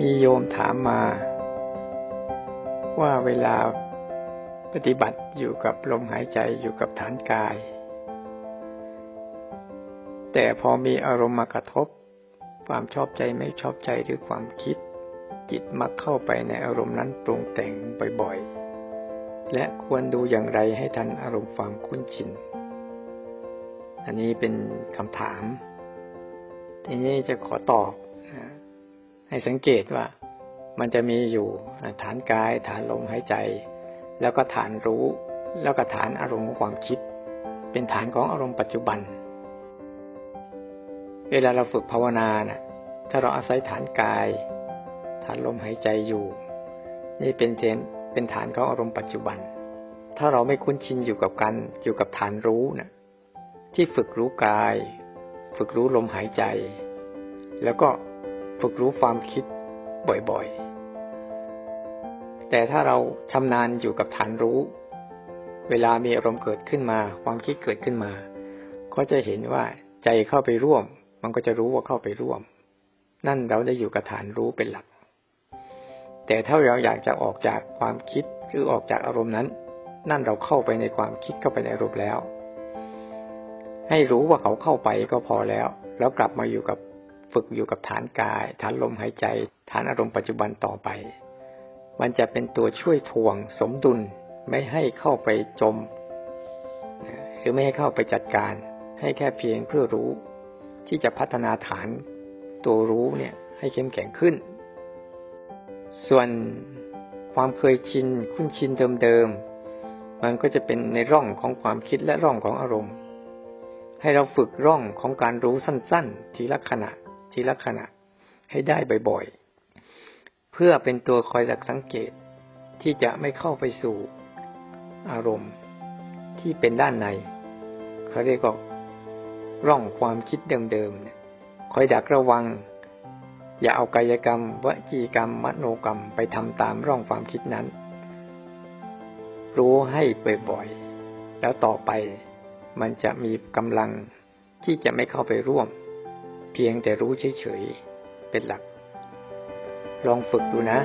มีโยมถามมา ว่าเวลาปฏิบัติอยู่กับลมหายใจอยู่กับฐานกาย แต่พอมีอารมณ์มากระทบ ความชอบใจไม่ชอบใจหรือความคิด จิตมักเข้าไปในอารมณ์นั้นปรุงแต่งบ่อยๆ และควรดูอย่างไรให้ทันอารมณ์ความคุ้นชิน อันนี้เป็นคำถาม ทีนี้จะขอตอบ ให้สังเกตว่ามันจะมีอยู่ฐานกายฐานลมหายใจ แล้วก็ฐานรู้ แล้วก็ฐานอารมณ์ของความคิด เป็นฐานของอารมณ์ปัจจุบัน เวลาเราฝึกภาวนานะ่ะถ้าเราอาศัยฐานกาย ฐานลมหายใจอยู่ นี่เป็นเทนเป็นฐานของอารมณ์ปัจจุบัน ถ้าเราไม่คุ้นชินอยู่กับการอยู่กับฐานรู้นะ่ะที่ฝึกรู้กาย ฝึกรู้ลมหายใจ แล้วก็ ฝึกรู้ความคิดบ่อยๆ แต่ถ้าเราชำนาญอยู่กับฐานรู้ เวลามีอารมณ์เกิดขึ้นมา ความคิดเกิดขึ้นมา ก็จะเห็นว่าใจเข้าไปร่วม มันก็จะรู้ว่าเข้าไปร่วม นั่นเราได้อยู่กับฐานรู้เป็นหลัก แต่ถ้าเราอยากจะออกจากความคิดหรือออกจากอารมณ์นั้น นั่นเราเข้าไปในความคิดเข้าไปในอารมณ์แล้ว ให้รู้ว่าเขาเข้าไปก็พอแล้ว แล้วกลับมาอยู่กับ ฝึกอยู่กับฐานกาย ฐานลมหายใจ ฐานอารมณ์ปัจจุบันต่อไป มันจะเป็นตัวช่วยทวงสมดุลไม่ให้เข้าไปจม หรือไม่ให้เข้าไปจัดการ ให้แค่เพียงเพื่อรู้ ที่จะพัฒนาฐานตัวรู้เนี่ยให้เข้มแข็งขึ้น ส่วนความเคยชินคุ้นชินเดิมๆ มันก็จะเป็นในร่องของความคิดและร่องของอารมณ์ ให้เราฝึกร่องของการรู้สั้นๆ ทีละขณะ ทีละขณะให้ได้บ่อยๆ เพื่อเป็นตัวคอยดักสังเกตที่จะไม่เข้าไปสู่อารมณ์ที่เป็นด้านในเขาเรียกว่าร่องความคิดเดิมๆเนี่ยคอยดักระวัง อย่าเอากายกรรม วจีกรรม มโนกรรมไปทำตามร่องความคิดนั้น รู้ให้บ่อยๆ แล้วต่อไปมันจะมีกำลังที่จะไม่เข้าไปร่วม เพียงแต่รู้เฉยๆเป็นหลัก ลองฝึกดูนะ